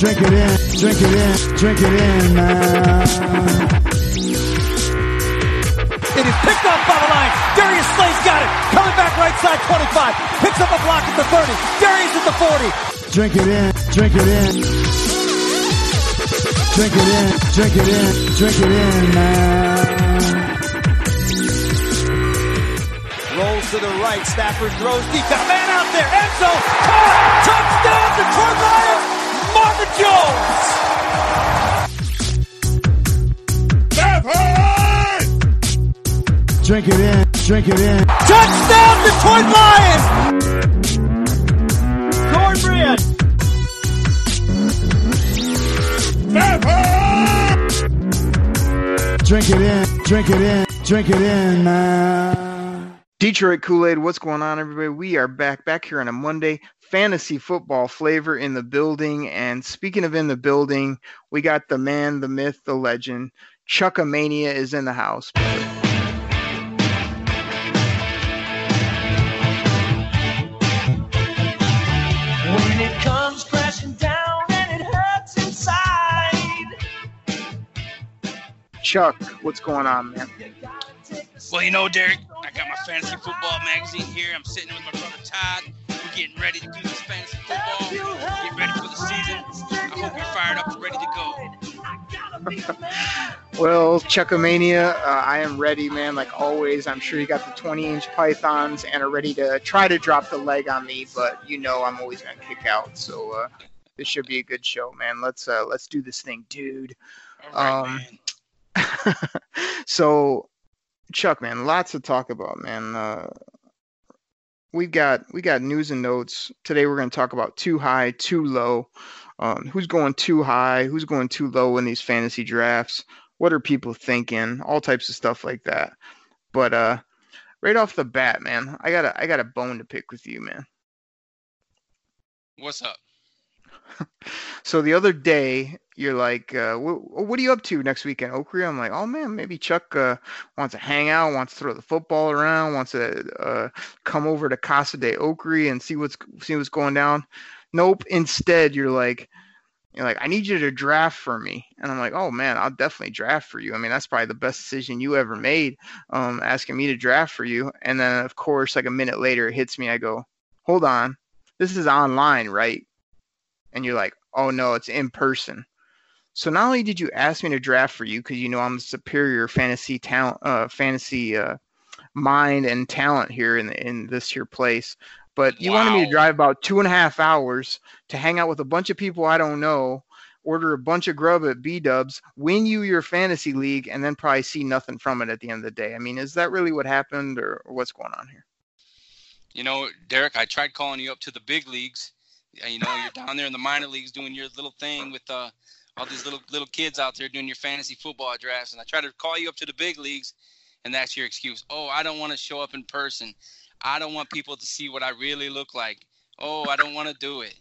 Drink it in, drink it in, drink it in, man. It is picked up by the line. Darius Slay's got it. Coming back right side 25. Picks up a block at the 30. Darius at the 40. Drink it in, drink it in. Drink it in, drink it in, drink it in, man. Rolls to the right. Stafford throws deep. Got a man out there. Enzo. Caught. Touchdown Detroit Lions. Marvin Jones. Drink it in, drink it in. Touchdown Detroit Lions. Cornbread. Drink it in, drink it in, drink it in, man. Detroit Kool Aid, what's going on, everybody? We are back, back here on a Monday. Fantasy football flavor in the building. And speaking of in the building, we got the man, the myth, the legend. Chuckamania is in the house. When it comes crashing down and it hurts inside. Chuck, what's going on, man? Well, you know, Derek, I got my fantasy football magazine here. I'm sitting with my brother Todd. We're getting ready to do this fantasy football. Get ready for the season. I hope you're fired up and ready to go. Well, Chuckomania, uh, I am ready, man. Like always, I'm sure you got the 20 inch pythons and are ready to try to drop the leg on me, but you know I'm always gonna kick out. So uh, this should be a good show, man. Let's uh, let's do this thing, dude. All right, Um, so, Chuck, man, lots to talk about, man. Uh, we've got we got news and notes today. We're going to talk about too high, too low. Um, who's going too high? Who's going too low in these fantasy drafts? What are people thinking? All types of stuff like that. But uh, right off the bat, man, I got a I got a bone to pick with you, man. What's up? So the other day, you're like, uh, what, are you up to next weekend, Oakley? I'm like, oh man, maybe Chuck uh, wants to hang out, wants to throw the football around, wants to uh, come over to Casa de Oakley and see what's see what's going down. Nope. Instead, you're like, you're like, I need you to draft for me, and I'm like, oh man, I'll definitely draft for you. I mean, that's probably the best decision you ever made, um, asking me to draft for you. And then of course, like a minute later, it hits me. I go, hold on, this is online, right? And you're like, oh no, it's in person. So not only did you ask me to draft for you because you know I'm the superior fantasy talent, uh, fantasy uh, mind and talent here in in this here place, but you wanted me to drive about two and a half hours to hang out with a bunch of people I don't know, order a bunch of grub at B Dubs, win you your fantasy league, and then probably see nothing from it at the end of the day. I mean, is that really what happened, or, or what's going on here? You know, Derek, I tried calling you up to the big leagues. Uh, You know, you're down there in the minor leagues doing your little thing with uh, all these little little kids out there doing your fantasy football drafts, and I try to call you up to the big leagues, and that's your excuse. Oh, I don't want to show up in person. I don't want people to see what I really look like. Oh, I don't want to do it.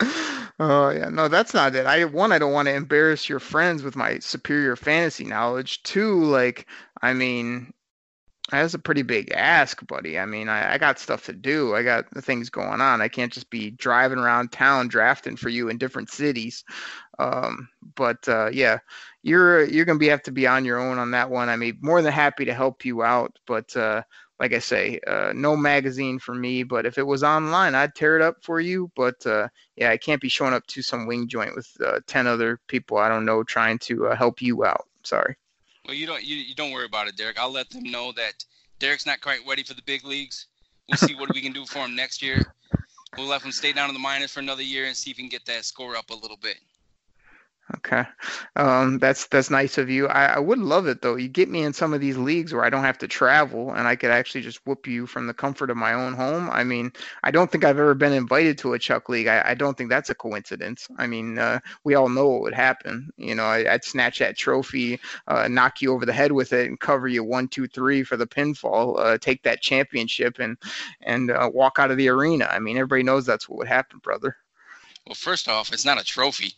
Oh yeah, no, that's not it. I one, I don't want to embarrass your friends with my superior fantasy knowledge. Two, like, I mean, that's a pretty big ask, buddy. I mean, I, I got stuff to do. I got things going on. I can't just be driving around town drafting for you in different cities. Um, but uh, yeah, you're you're gonna be have to be on your own on that one. I mean, more than happy to help you out, but uh, like I say, uh, no magazine for me. But if it was online, I'd tear it up for you. But uh, yeah, I can't be showing up to some wing joint with uh, ten other people I don't know trying to uh, help you out. Sorry. Well, you don't you, you don't worry about it, Derek. I'll let them know that Derek's not quite ready for the big leagues. We'll see what we can do for him next year. We'll let him stay down in the minors for another year and see if we can get that score up a little bit. Okay, um, that's that's nice of you. I, I would love it though. You get me in some of these leagues where I don't have to travel, and I could actually just whoop you from the comfort of my own home. I mean, I don't think I've ever been invited to a Chuck league. I, I don't think that's a coincidence. I mean, uh, we all know what would happen. You know, I, would snatch that trophy, uh, knock you over the head with it, and cover you one, two, three for the pinfall. Uh, take that championship and and uh, walk out of the arena. I mean, everybody knows that's what would happen, brother. Well, first off, it's not a trophy.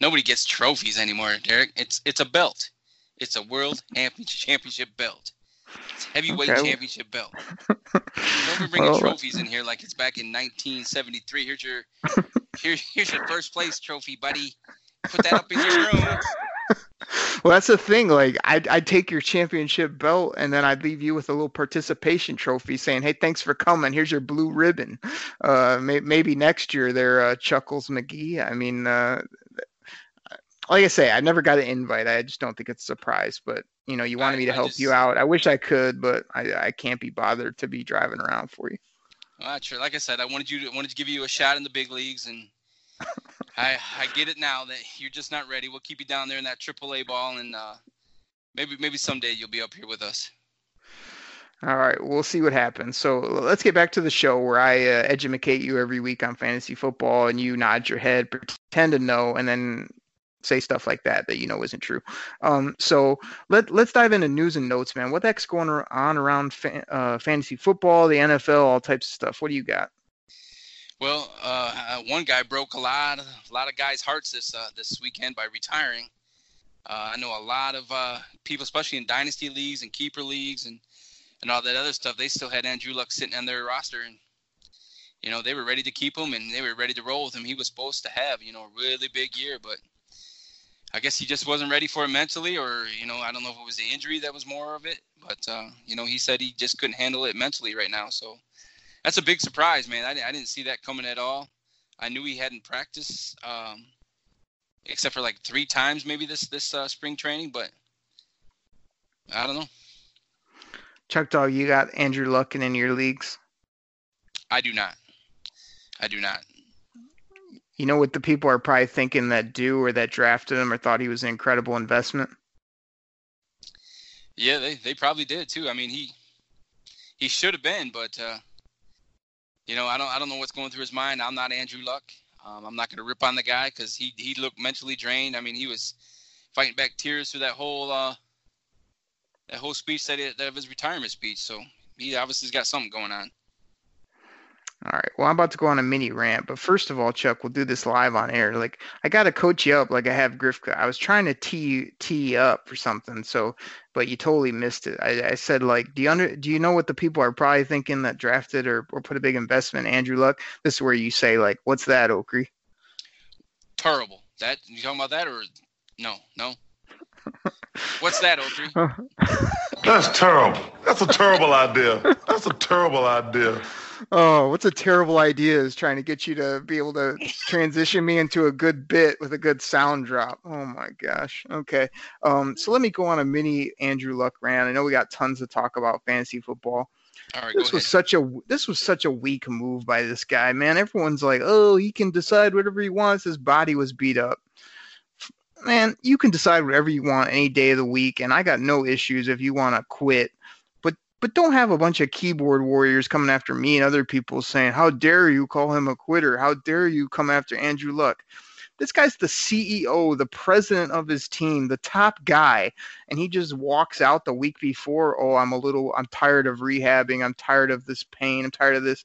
Nobody gets trophies anymore, Derek. It's it's a belt. It's a world championship belt. It's heavyweight okay. championship belt. Don't be bringing well, trophies in here like it's back in 1973. Here's your here, here's your first place trophy, buddy. Put that up in your room. well, that's the thing. Like, I'd, I'd take your championship belt and then I'd leave you with a little participation trophy saying, hey, thanks for coming. Here's your blue ribbon. Uh, may, maybe next year they're uh, Chuckles McGee. I mean, uh, like I say, I never got an invite. I just don't think it's a surprise. But, you know, you wanted I, me to help just, you out. I wish I could, but I, I can't be bothered to be driving around for you. Well, that's true. Like I said, I wanted you to wanted to give you a shot in the big leagues and I I get it now that you're just not ready. We'll keep you down there in that AAA ball, and uh, maybe maybe someday you'll be up here with us. All right, we'll see what happens. So let's get back to the show where I uh, educate you every week on fantasy football, and you nod your head, pretend to know, and then say stuff like that that you know isn't true. Um, so let let's dive into news and notes, man. What the heck's going on around fa- uh, fantasy football, the NFL, all types of stuff? What do you got? Well, uh, uh, one guy broke a lot, a lot of guys' hearts this uh, this weekend by retiring. Uh, I know a lot of uh, people, especially in dynasty leagues and keeper leagues and and all that other stuff. They still had Andrew Luck sitting on their roster, and you know they were ready to keep him and they were ready to roll with him. He was supposed to have you know a really big year, but I guess he just wasn't ready for it mentally, or you know I don't know if it was the injury that was more of it, but uh, you know he said he just couldn't handle it mentally right now, so that's a big surprise, man. I, I didn't see that coming at all. I knew he hadn't practiced, um, except for like three times maybe this this uh, spring training, but I don't know. Chuck Dog, you got Andrew Luck in your leagues? I do not. I do not. You know what the people are probably thinking that do or that drafted him or thought he was an incredible investment? Yeah, they, they probably did too. I mean, he he should have been, but uh, you know, I don't I don't know what's going through his mind. I'm not Andrew Luck. Um, I'm not going to rip on the guy because he he looked mentally drained. I mean, he was fighting back tears through that whole uh, that whole speech that, it, that of his retirement speech. So he obviously has got something going on. All right. Well, I'm about to go on a mini rant, but first of all, Chuck, we'll do this live on air. Like, I got to coach you up like I have Griff. I was trying to tee tee you up for something, so but you totally missed it. I, I said like, do you under do you know what the people are probably thinking that drafted or, or put a big investment in Andrew Luck? This is where you say like, what's that, Okrie? Terrible. That you talking about that or no? No. What's that, Okrie? That's terrible. That's a terrible idea. That's a terrible idea. Oh, what's a terrible idea is trying to get you to be able to transition me into a good bit with a good sound drop. Oh my gosh. Okay. Um, so let me go on a mini Andrew Luck rant. I know we got tons to talk about fantasy football. All right, this was such a this was such a weak move by this guy, man. Everyone's like, "Oh, he can decide whatever he wants." His body was beat up. Man, you can decide whatever you want any day of the week, and I got no issues if you want to quit but don't have a bunch of keyboard warriors coming after me and other people saying, How dare you call him a quitter? How dare you come after Andrew Luck? This guy's the CEO, the president of his team, the top guy, and he just walks out the week before. Oh, I'm a little, I'm tired of rehabbing. I'm tired of this pain. I'm tired of this.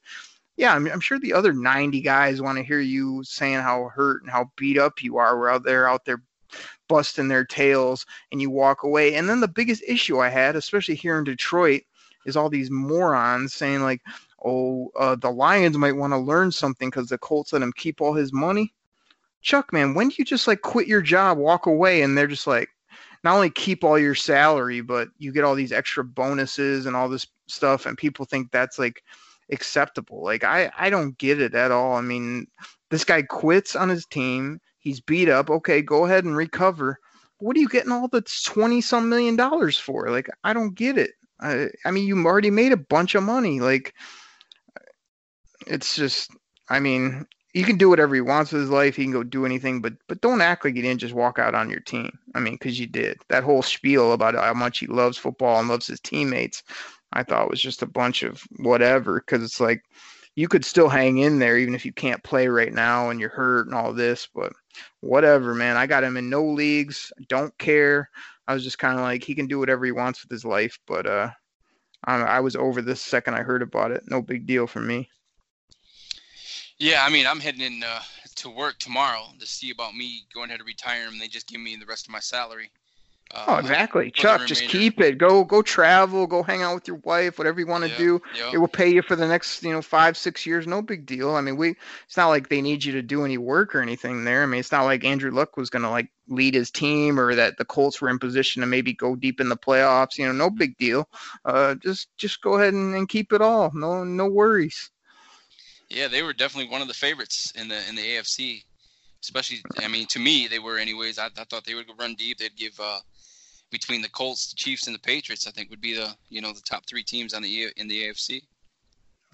Yeah, I'm, I'm sure the other 90 guys want to hear you saying how hurt and how beat up you are. We're out there, out there busting their tails, and you walk away. And then the biggest issue I had, especially here in Detroit, is all these morons saying like, "Oh, uh, the Lions might want to learn something because the Colts let him keep all his money." Chuck, man, when do you just like quit your job, walk away, and they're just like, not only keep all your salary, but you get all these extra bonuses and all this stuff, and people think that's like acceptable. Like I, I don't get it at all. I mean, this guy quits on his team. He's beat up. Okay, go ahead and recover. What are you getting all the twenty some million dollars for? Like I don't get it. I, I mean, you already made a bunch of money. Like, it's just, I mean, he can do whatever he wants with his life. He can go do anything, but but don't act like you didn't just walk out on your team. I mean, because you did. That whole spiel about how much he loves football and loves his teammates, I thought was just a bunch of whatever. Because it's like you could still hang in there even if you can't play right now and you're hurt and all this. But whatever, man. I got him in no leagues. Don't care. I was just kind of like he can do whatever he wants with his life, but uh, I, I was over this second I heard about it. No big deal for me. Yeah, I mean, I'm heading in uh, to work tomorrow to see about me going ahead and retiring. They just give me the rest of my salary. Uh, Oh, exactly, Chuck. Just keep it. Go, go travel. Go hang out with your wife. Whatever you want to Yeah, do. yeah. It will pay you for the next, you know, five, six years. No big deal. I mean, we. It's not like they need you to do any work or anything there. I mean, it's not like Andrew Luck was going to like lead his team or that the Colts were in position to maybe go deep in the playoffs. You know, no big deal. Uh, just, just go ahead and, and keep it all. No, no worries. Yeah, they were definitely one of the favorites in the in the AFC. Especially, I mean, to me, they were anyways. I, I thought they would run deep. They'd give uh, between the Colts, the Chiefs, and the Patriots. I think would be the you know the top three teams on the E- in the AFC.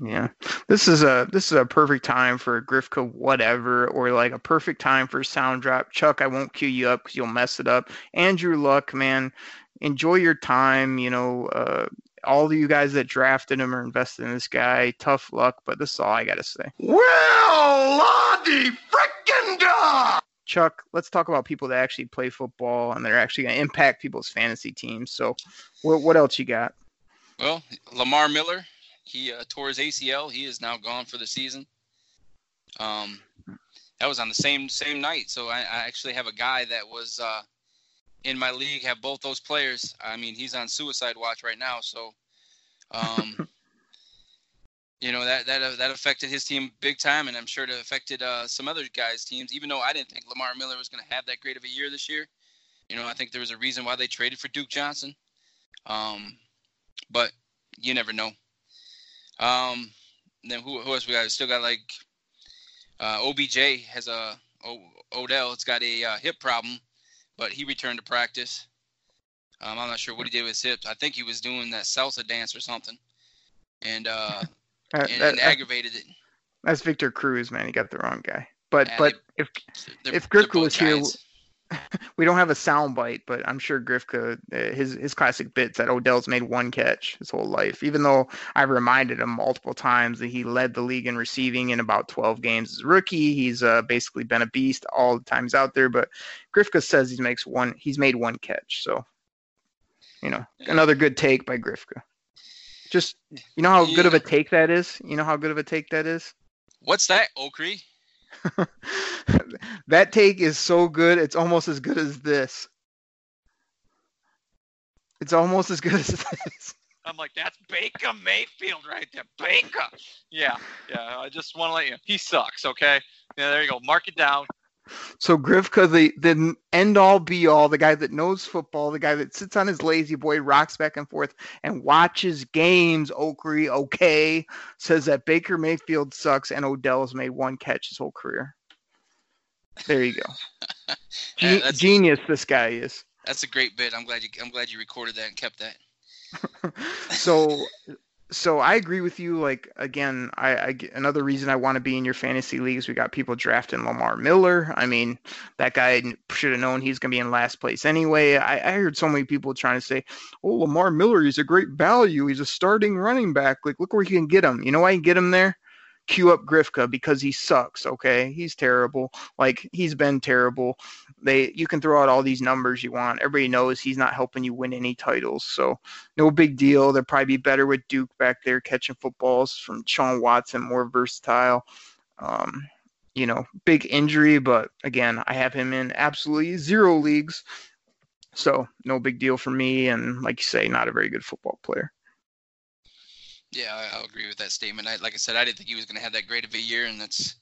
Yeah, this is a this is a perfect time for a Grifka whatever, or like a perfect time for a sound drop. Chuck, I won't cue you up because you'll mess it up. Andrew Luck, man, enjoy your time. You know, uh, all of you guys that drafted him or invested in this guy, tough luck. But this is all I gotta say. Well, Lottie frickin' da! Chuck, let's talk about people that actually play football and they're actually gonna impact people's fantasy teams. So, what what else you got? Well, Lamar Miller, he uh, tore his ACL. He is now gone for the season. Um, that was on the same same night. So I, I actually have a guy that was uh, in my league. Have both those players. I mean, he's on suicide watch right now. So, um, you know that that uh, that affected his team big time, and I'm sure it affected uh, some other guys' teams. Even though I didn't think Lamar Miller was going to have that great of a year this year. You know, I think there was a reason why they traded for Duke Johnson. Um, but you never know. Um, then who, who else we got? Still got like uh, OBJ has a o, Odell. It's got a uh, hip problem, but he returned to practice. Um, I'm not sure what he did with his hips. I think he was doing that salsa dance or something, and uh, Uh, and, that- and aggravated it. that's Victor Cruz, man. He got the wrong guy. But Yeah, but they- if If Grifka was here, we don't have a sound bite, but I'm sure Grifka, uh, his his classic bits that Odell's made one catch his whole life. Even though I've reminded him multiple times that he led the league in receiving in about 12 games as a rookie. He's uh, basically been a beast all the times out there. But Grifka says he makes one. He's made one catch. So, you know, another good take by Grifka. Just you know how good of a take that is. You know how good of a take that is. What's that, Okri? that take is so good. It's almost as good as this. It's almost as good as this. I'm like, that's Baker Mayfield right there. Baker. Yeah, yeah. I just want to let you. He sucks. Okay. Yeah, there you go. Mark it down. So Grifka, the the end all be all, the guy that knows football, the guy that sits on his lazy boy, rocks back and forth, and watches games. Oakley, okay, says that Baker Mayfield sucks, and Odell's made one catch his whole career. There you go. Uh, genius, this guy is. That's a great bit. I'm glad you I'm glad you recorded that and kept that. so so I agree with you. Like again, I, I another reason I want to be in your fantasy leagues. We got people drafting Lamar Miller. I mean, that guy should have known he's gonna be in last place anyway. I, I heard so many people trying to say, "Oh, Lamar Miller, he's a great value. He's a starting running back. Like, look where you can get him. You know why you get him there? Cue up Grifka because he sucks. Okay, he's terrible. Like he's been terrible. They you can throw out all these numbers you want. Everybody knows he's not helping you win any titles. So no big deal. They'll probably be better with Duke back there catching footballs from Sean Watson, more versatile. Um, you know, big injury, but again, I have him in absolutely zero leagues. So no big deal for me. And like you say, not a very good football player. Yeah, I, I'll agree with that statement. I, like I said, I didn't think he was going to have that great of a year, and that's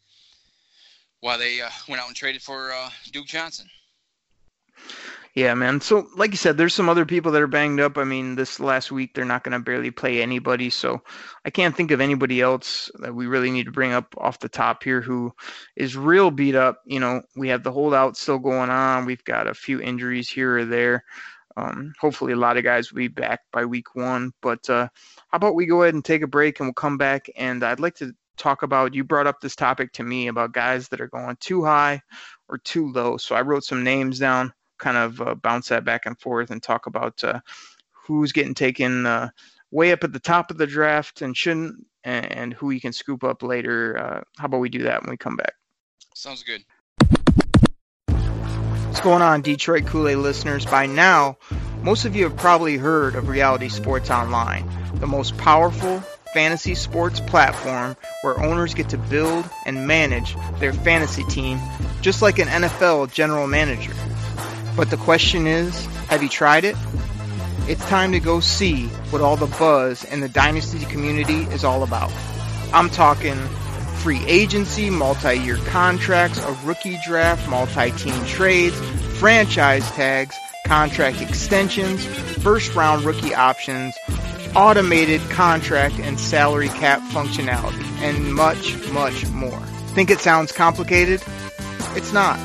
why they uh, went out and traded for uh, Duke Johnson. Yeah, man. So, like you said, there's some other people that are banged up. I mean, this last week they're not going to barely play anybody. So, I can't think of anybody else that we really need to bring up off the top here who is real beat up. You know, we have the holdout still going on. We've got a few injuries here or there. Um, hopefully, a lot of guys will be back by week one. But uh, how about we go ahead and take a break and we'll come back and I'd like to talk about. You brought up this topic to me about guys that are going too high or too low. So I wrote some names down, kind of uh, bounce that back and forth, and talk about uh, who's getting taken uh, way up at the top of the draft and shouldn't, and, and who you can scoop up later. Uh, how about we do that when we come back? Sounds good. What's going on, Detroit Kool Aid listeners? By now, most of you have probably heard of Reality Sports Online, the most powerful fantasy sports platform where owners get to build and manage their fantasy team just like an NFL general manager. But the question is have you tried it? It's time to go see what all the buzz in the Dynasty community is all about. I'm talking free agency, multi year contracts, a rookie draft, multi team trades, franchise tags, contract extensions, first round rookie options, automated contract and salary cap functionality, and much, much more. Think it sounds complicated? It's not.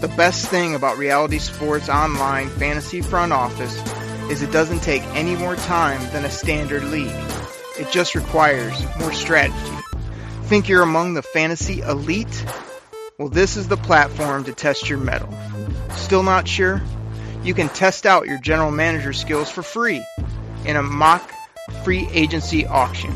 The best thing about Reality Sports Online Fantasy Front Office is it doesn't take any more time than a standard league. It just requires more strategy. Think you're among the fantasy elite? Well, this is the platform to test your mettle. Still not sure? You can test out your general manager skills for free in a mock free agency auction.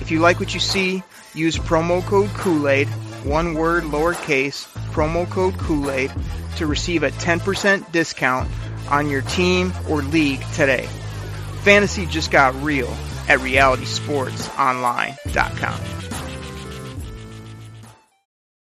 If you like what you see, use promo code Kool-Aid, one word lowercase, promo code Kool-Aid to receive a 10% discount on your team or league today. Fantasy just got real at realitysportsonline.com.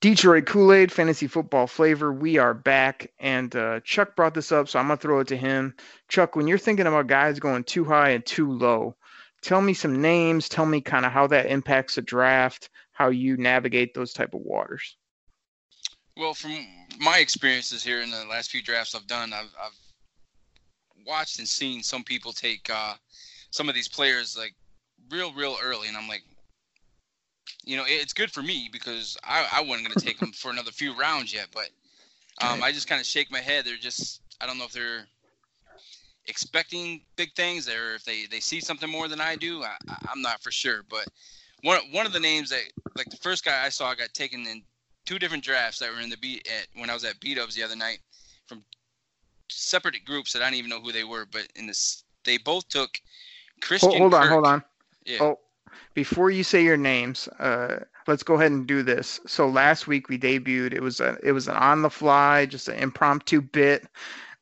Detroit Kool Aid fantasy football flavor. We are back, and uh, Chuck brought this up, so I'm gonna throw it to him. Chuck, when you're thinking about guys going too high and too low, tell me some names. Tell me kind of how that impacts the draft, how you navigate those type of waters. Well, from my experiences here in the last few drafts I've done, I've, I've watched and seen some people take uh, some of these players like real, real early, and I'm like, you know, it's good for me because I, I wasn't going to take them for another few rounds yet, but um, I just kind of shake my head. They're just, I don't know if they're expecting big things or if they, they see something more than I do. I, I'm not for sure, but one one of the names that like the first guy I saw got taken in two different drafts that were in the beat at when I was at B Dubs the other night from separate groups that I didn't even know who they were, but in this they both took Christian. Hold, hold on, hold on. Yeah. Oh, before you say your names, uh, let's go ahead and do this. So last week we debuted. It was a it was an on the fly, just an impromptu bit.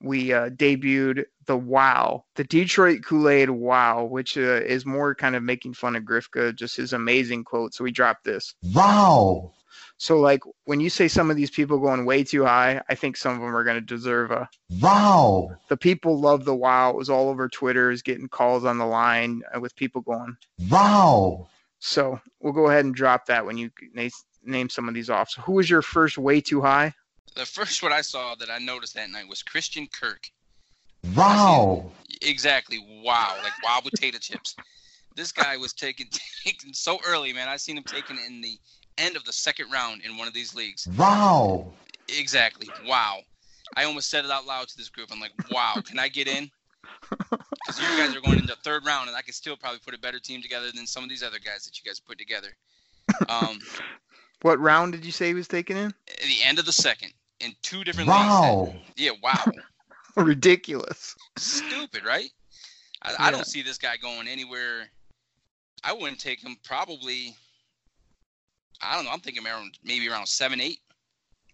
We uh, debuted the Wow, the Detroit Kool Aid Wow, which uh, is more kind of making fun of Grifka, just his amazing quote. So we dropped this. Wow. So like when you say some of these people going way too high, I think some of them are going to deserve a. Wow. The people love the Wow. It was all over Twitter. Is getting calls on the line uh, with people going. Wow. So we'll go ahead and drop that when you name some of these off. So who was your first way too high? The first one I saw that I noticed that night was Christian Kirk. Wow. Exactly. Wow. Like wow potato chips. This guy was taken taken so early, man. I seen him taken in the end of the second round in one of these leagues. Wow. Exactly. Wow. I almost said it out loud to this group. I'm like, wow, can I get in? Because you guys are going into the third round, and I can still probably put a better team together than some of these other guys that you guys put together. Um, What round did you say he was taken in? at the end of the second, in two different Wow. leagues. that- yeah, wow. Ridiculous. Stupid, right? I, I don't see this guy going anywhere. I wouldn't take him probably. I don't know. I'm thinking around maybe around seven, eight.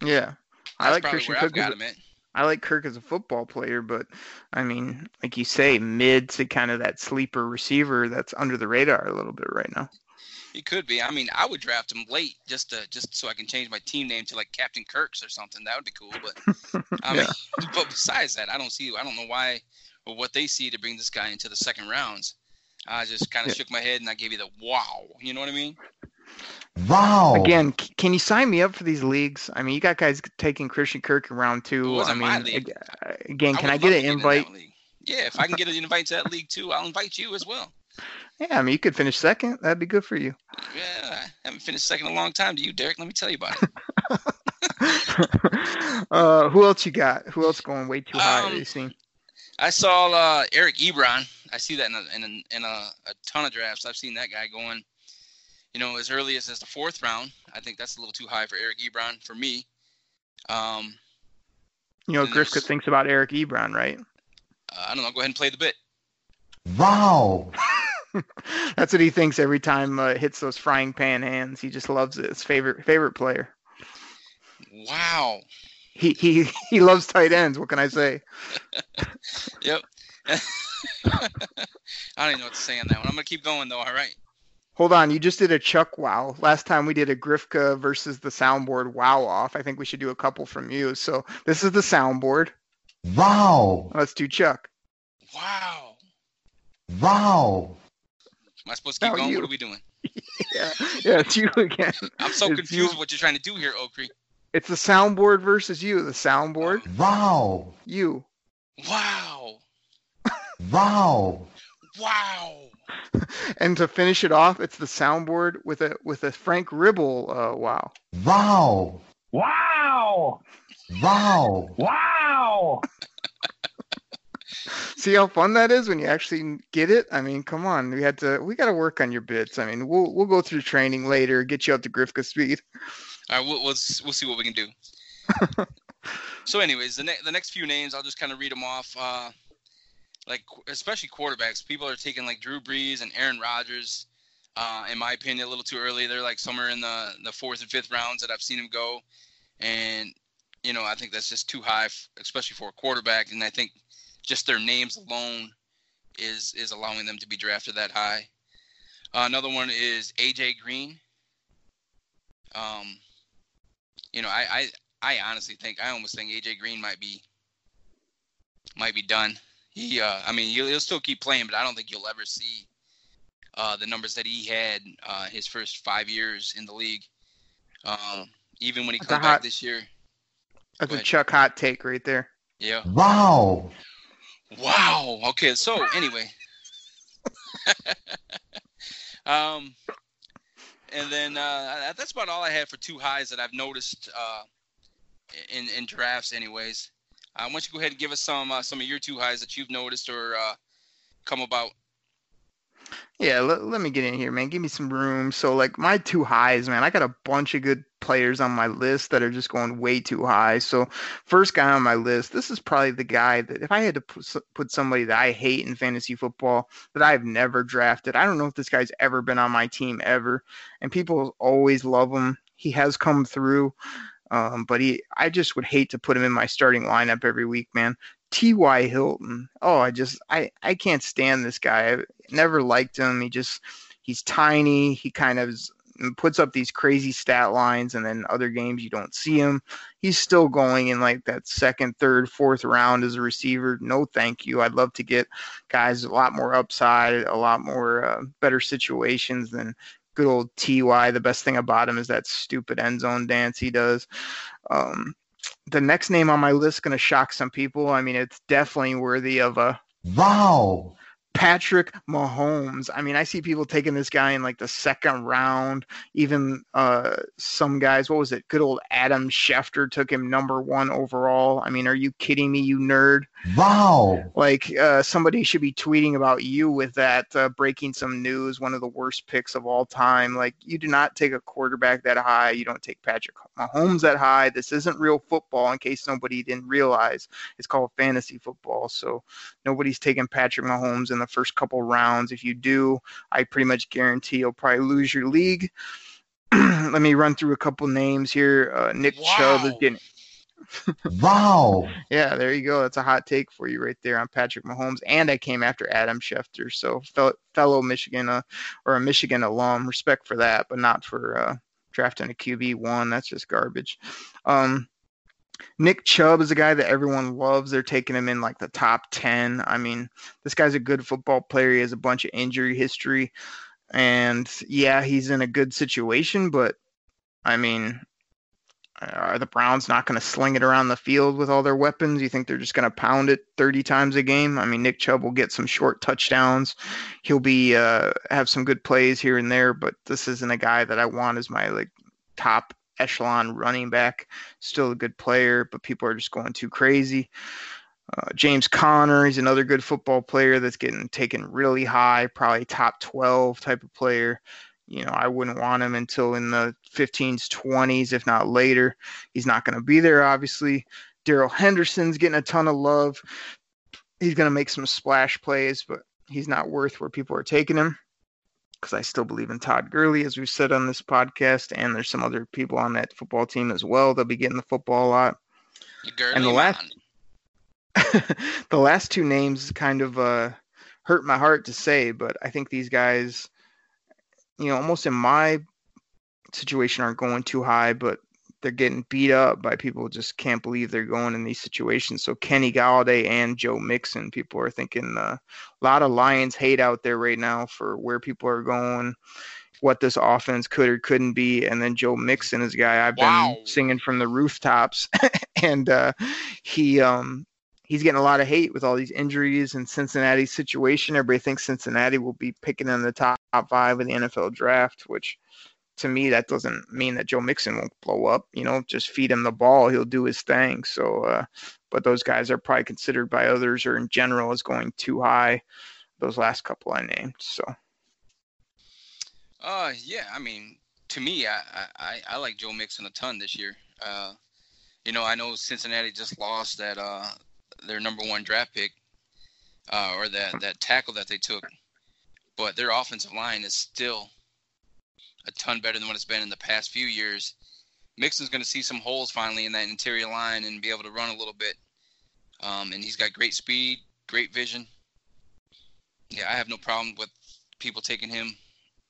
Yeah. I like Christian where I've Kirk. as got him at. I like Kirk as a football player, but I mean, like you say, mid to kind of that sleeper receiver that's under the radar a little bit right now. He could be. I mean, I would draft him late just to just so I can change my team name to like Captain Kirk's or something. That would be cool. But I mean, but besides that, I don't see. I don't know why or what they see to bring this guy into the second rounds. I just kind of Yeah. shook my head and I gave you the wow. You know what I mean? Wow. Again, c- can you sign me up for these leagues? I mean, you got guys taking Christian Kirk in round It two. I mean, league. ag- again, can I get love an to in invite? that league. Yeah, if I can get an invite to that league too, I'll invite you as well. Yeah, I mean, you could finish second. That'd be good for you. Yeah, I haven't finished second in a long time. Do you, Derek. Let me tell you about it. uh, who else you got? Who else going way too high? Um, you seen? I saw uh, Eric Ebron. I see that in a, in a, in a, a ton of drafts. I've seen that guy going, you know, as early as, as the fourth round. I think that's a little too high for Eric Ebron for me. Um, You know, and Grifka thinks about Eric Ebron, right? uh, I don't know. Go ahead and play the bit. Wow. That's what he thinks every time uh, it hits those frying pan hands. He just loves it. His favorite favorite player. Wow. He he he loves tight ends. What can I say? Yep. I don't even know what to say on that one. I'm gonna keep going though. All right. Hold on, you just did a Chuck wow. Last time we did a Grifka versus the soundboard wow off. I think we should do a couple from you. So this is the soundboard. Wow. Let's do Chuck. Wow. Wow. Am I supposed to keep How going? you? What are we doing? Yeah, yeah, it's you again. I'm so It's confused you- with what you're trying to do here, Okri. It's the soundboard versus you. The soundboard, Wow. you. Wow. Wow. Wow. And to finish it off, it's the soundboard with a with a Frank Ribble uh, wow. Wow. Wow! Wow. Wow! See how fun that is when you actually get it? I mean, come on. We had to we got to work on your bits. I mean, we'll we'll go through training later, get you up to Grifka speed. All right, we'll, we'll we'll see what we can do. so, anyways, the ne- the next few names, I'll just kind of read them off. Uh, like especially quarterbacks, people are taking like Drew Brees and Aaron Rodgers. Uh, in my opinion, a little too early. They're like somewhere in the the fourth and fifth rounds that I've seen them go, and you know I think that's just too high, especially for a quarterback. And I think just their names alone is is allowing them to be drafted that high. Uh, another one is AJ Green. Um, you know, I, I I honestly think I almost think AJ Green might be might be done. He, uh, I mean, he'll, he'll still keep playing, but I don't think you'll ever see uh, the numbers that he had uh, his first five years in the league. Um, even when he That's comes a back hot- this year. That's a. Chuck hot take right there. Yeah. Wow. Wow. Okay. So anyway, um, and then uh, that's about all I had for too highs that I've noticed uh, in in drafts. Anyways, uh, why don't you go ahead and give us some uh, some of your too highs that you've noticed or uh, come about? Yeah, let, let me get in here, man. Give me some room. So, like, my too highs, man, I got a bunch of good players on my list that are just going way too high. So, first guy on my list, this is probably the guy that if I had to put somebody that I hate in fantasy football that I've never drafted, I don't know if this guy's ever been on my team ever. And people always love him. He has come through. Um, but he, I just would hate to put him in my starting lineup every week, man. T.Y. Hilton. Oh, I just, I, I can't stand this guy. I never liked him. He just, he's tiny. He kind of puts up these crazy stat lines, and then other games you don't see him. He's still going in like that second, third, fourth round as a receiver. No, thank you. I'd love to get guys a lot more upside, a lot more uh, better situations than good old Ty. The best thing about him is that stupid end zone dance he does. Um, the next name on my list going to shock some people. I mean, it's definitely worthy of a Wow. Patrick Mahomes. I mean, I see people taking this guy in like the second round. Even uh, some guys, what was it? Good old Adam Schefter took him number one overall. I mean, are you kidding me, you nerd? Wow. Like uh, somebody should be tweeting about you with that uh, breaking some news, one of the worst picks of all time. Like you do not take a quarterback that high. You don't take Patrick Mahomes that high. This isn't real football. In case nobody didn't realize, it's called fantasy football. So nobody's taking Patrick Mahomes in the first couple rounds. If you do, I pretty much guarantee you'll probably lose your league. Let me run through a couple names here. Uh, Nick Chubb is getting. Wow. Yeah, there you go. That's a hot take for you right there on Patrick Mahomes. And I came after Adam Schefter, so fellow Michigan uh, or a Michigan alum. Respect for that, but not for uh, drafting a QB one. That's just garbage. Um, Nick Chubb is a guy that everyone loves. They're taking him in like the top ten. I mean, this guy's a good football player. He has a bunch of injury history. And yeah, he's in a good situation, but I mean, are the Browns not going to sling it around the field with all their weapons? You think they're just going to pound it 30 times a game? I mean, Nick Chubb will get some short touchdowns. He'll be uh, have some good plays here and there, but this isn't a guy that I want as my like top echelon running back. Still a good player, but people are just going too crazy. Uh, James Conner, he's another good football player that's getting taken really high, probably top 12 type of player. You know, I wouldn't want him until in the 15s, 20s, if not later. He's not going to be there, obviously. Darrell Henderson's getting a ton of love. He's going to make some splash plays, but he's not worth where people are taking him because I still believe in Todd Gurley, as we've said on this podcast, and there's some other people on that football team as well. They'll be getting the football a lot. Gurley and the last, the last two names kind of uh, hurt my heart to say, but I think these guys you know, almost in my situation aren't going too high, but they're getting beat up by people who just can't believe they're going in these situations. So Kenny Golladay and Joe Mixon, people are thinking uh, a lot of Lions hate out there right now for where people are going, what this offense could or couldn't be. And then Joe Mixon is a guy I've Wow. been singing from the rooftops, and uh, he um, he's getting a lot of hate with all these injuries and Cincinnati's situation. Everybody thinks Cincinnati will be picking in the top five in the NFL draft, which to me that doesn't mean that Joe Mixon won't blow up. You know, just feed him the ball, he'll do his thing. So, uh, but those guys are probably considered by others or in general as going too high. Those last couple I named. So, Uh, yeah. I mean, to me, I, I, I- I like Joe Mixon a ton this year. Uh, you know, I know Cincinnati just lost that uh their number one draft pick, uh, or that that tackle that they took, but their offensive line is still a ton better than what it's been in the past few years. Mixon's going to see some holes finally in that interior line and be able to run a little bit. Um, and he's got great speed, great vision. Yeah, I have no problem with people taking him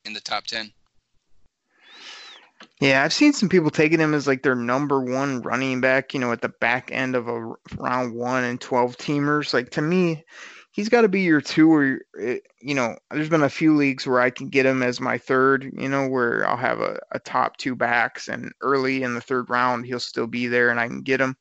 in the top 10. Yeah, I've seen some people taking him as like their number one running back, you know, at the back end of a round one and 12 teamers. Like to me, he's got to be your two or, eh, you know, there's been a few leagues where I can get him as my third, you know, where I'll have a, a top two backs and early in the third round, he'll still be there and I can get him.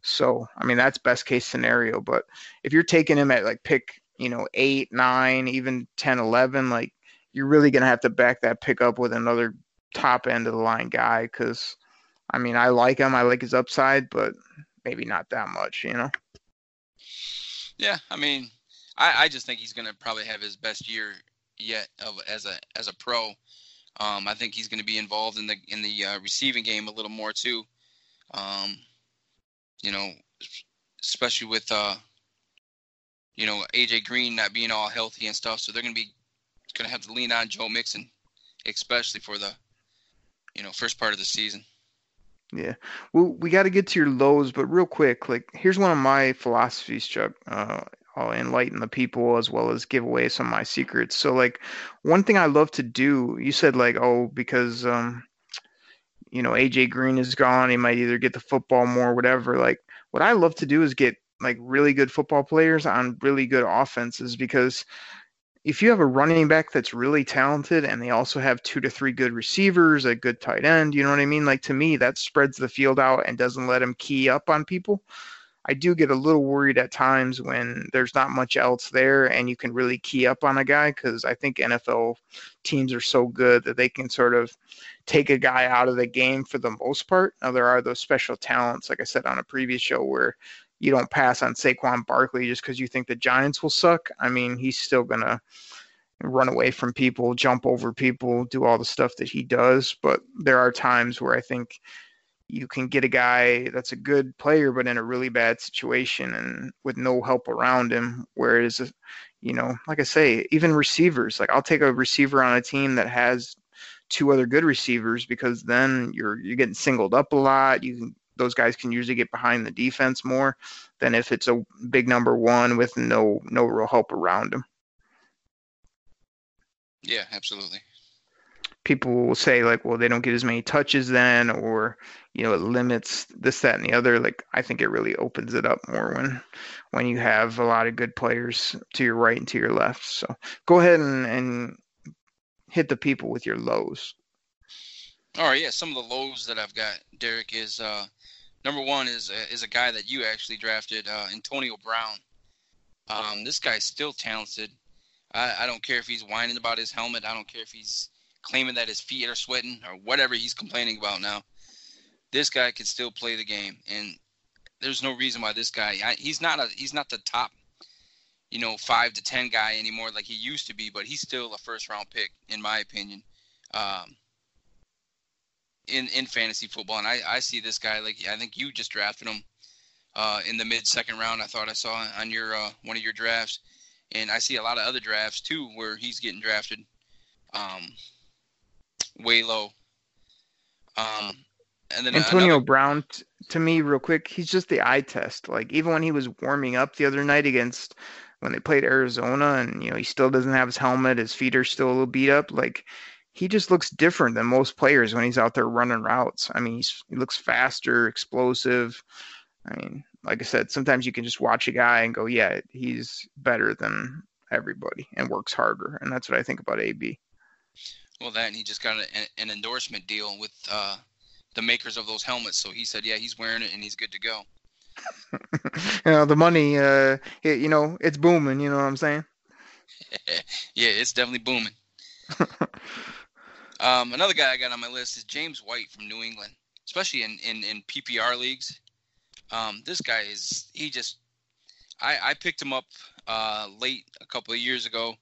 So, I mean, that's best case scenario. But if you're taking him at like pick, you know, eight, nine, even 10, 11, like you're really going to have to back that pick up with another top end of the line guy because I mean I like him, I like his upside, but maybe not that much, you know. Yeah, I mean, I, I just think he's to probably have his best year yet of as a as a pro. Um, I think he's going to be involved in the in the uh, receiving game a little more too. Um, you know, especially with uh, you know AJ Green not being all healthy and stuff, so they're going to be going to have to lean on Joe Mixon, especially for the you know first part of the season. Yeah. Well, we got to get to your lows, but real quick, like here's one of my philosophies, Chuck. Uh, I'll enlighten the people as well as give away some of my secrets. So, like, one thing I love to do, you said like, oh, because um, you know, AJ Green is gone, he might either get the football more, whatever. Like, what I love to do is get like really good football players on really good offenses because if you have a running back that's really talented and they also have two to three good receivers, a good tight end, you know what I mean? Like to me, that spreads the field out and doesn't let them key up on people. I do get a little worried at times when there's not much else there and you can really key up on a guy because I think NFL teams are so good that they can sort of take a guy out of the game for the most part. Now, there are those special talents, like I said on a previous show, where you don't pass on Saquon Barkley just because you think the Giants will suck. I mean, he's still going to run away from people, jump over people, do all the stuff that he does. But there are times where I think you can get a guy that's a good player, but in a really bad situation and with no help around him. Whereas, you know, like I say, even receivers, like I'll take a receiver on a team that has two other good receivers because then you're you're getting singled up a lot. You can those guys can usually get behind the defense more than if it's a big number one with no no real help around him. Yeah, absolutely. People will say like, well, they don't get as many touches then, or you know, it limits this, that, and the other. Like, I think it really opens it up more when when you have a lot of good players to your right and to your left. So go ahead and, and hit the people with your lows. All right, yeah. Some of the lows that I've got, Derek, is uh, number one is uh, is a guy that you actually drafted, uh, Antonio Brown. Um, this guy's still talented. I, I don't care if he's whining about his helmet. I don't care if he's claiming that his feet are sweating or whatever he's complaining about now. This guy can still play the game, and there's no reason why this guy. I, he's not a he's not the top, you know, five to ten guy anymore like he used to be, but he's still a first round pick in my opinion. Um, in in fantasy football, and I I see this guy like I think you just drafted him uh, in the mid second round. I thought I saw on your uh, one of your drafts, and I see a lot of other drafts too where he's getting drafted um, way low. Um, and then Antonio another, Brown, t- to me, real quick, he's just the eye test. Like even when he was warming up the other night against when they played Arizona, and you know he still doesn't have his helmet, his feet are still a little beat up. Like he just looks different than most players when he's out there running routes. I mean, he's, he looks faster, explosive. I mean, like I said, sometimes you can just watch a guy and go, yeah, he's better than everybody and works harder, and that's what I think about AB. well, that and he just got a, an endorsement deal with uh, the makers of those helmets, so he said, yeah, he's wearing it and he's good to go. you know, the money, uh, it, you know, it's booming. You know what I'm saying? yeah, it's definitely booming. Um, another guy I got on my list is James White from New England, especially in, in, in PPR leagues. Um, this guy is he just I, I picked him up uh, late a couple of years ago,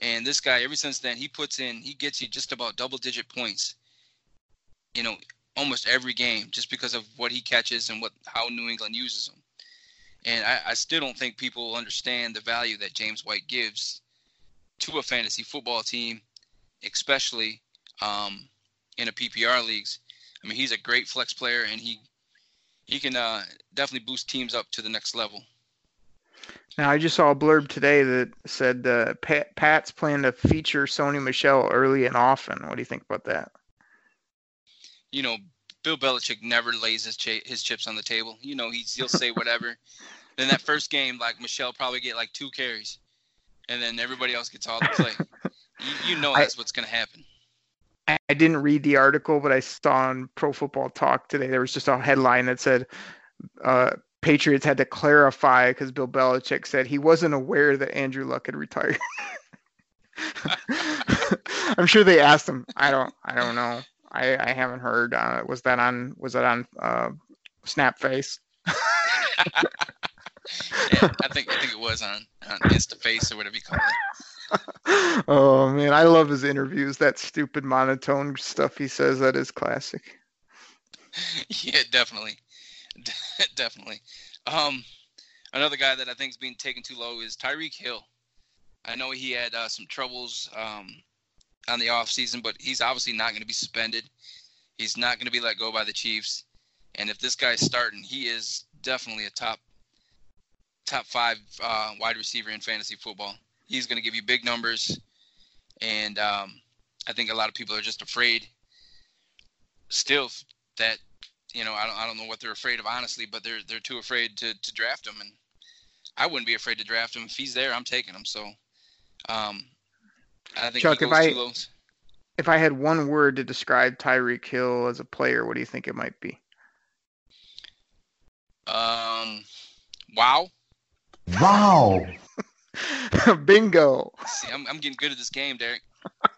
and this guy ever since then he puts in he gets you just about double digit points. You know, almost every game just because of what he catches and what how New England uses him. And I, I still don't think people understand the value that James White gives to a fantasy football team, especially um, in a PPR leagues. I mean, he's a great flex player, and he he can uh, definitely boost teams up to the next level. Now, I just saw a blurb today that said uh, Pat, Pat's plan to feature Sony Michel early and often. What do you think about that? You know, Bill Belichick never lays his cha- his chips on the table. You know, he's he'll say whatever. then that first game, like Michelle probably get like two carries, and then everybody else gets all the play. you, you know that's what's gonna happen. I didn't read the article, but I saw on Pro Football Talk today there was just a headline that said uh, Patriots had to clarify because Bill Belichick said he wasn't aware that Andrew Luck had retired. I'm sure they asked him. I don't. I don't know. I, I haven't heard. Uh, was that on? Was that on uh, Snapface? Yeah, I think I think it was on on InstaFace or whatever you call it. oh man, I love his interviews. That stupid monotone stuff he says that is classic. yeah, definitely, definitely. Um, another guy that I think is being taken too low is Tyreek Hill. I know he had uh, some troubles um, on the off season, but he's obviously not going to be suspended. He's not going to be let go by the Chiefs. And if this guy's starting, he is definitely a top top five uh, wide receiver in fantasy football. He's going to give you big numbers, and um, I think a lot of people are just afraid still that you know I don't I don't know what they're afraid of honestly, but they're they're too afraid to to draft him, and I wouldn't be afraid to draft him if he's there. I'm taking him. So um, I think Chuck, he if goes I- low. If I had one word to describe Tyreek Hill as a player, what do you think it might be? Um, wow. Wow. Bingo. See, I'm I'm getting good at this game, Derek.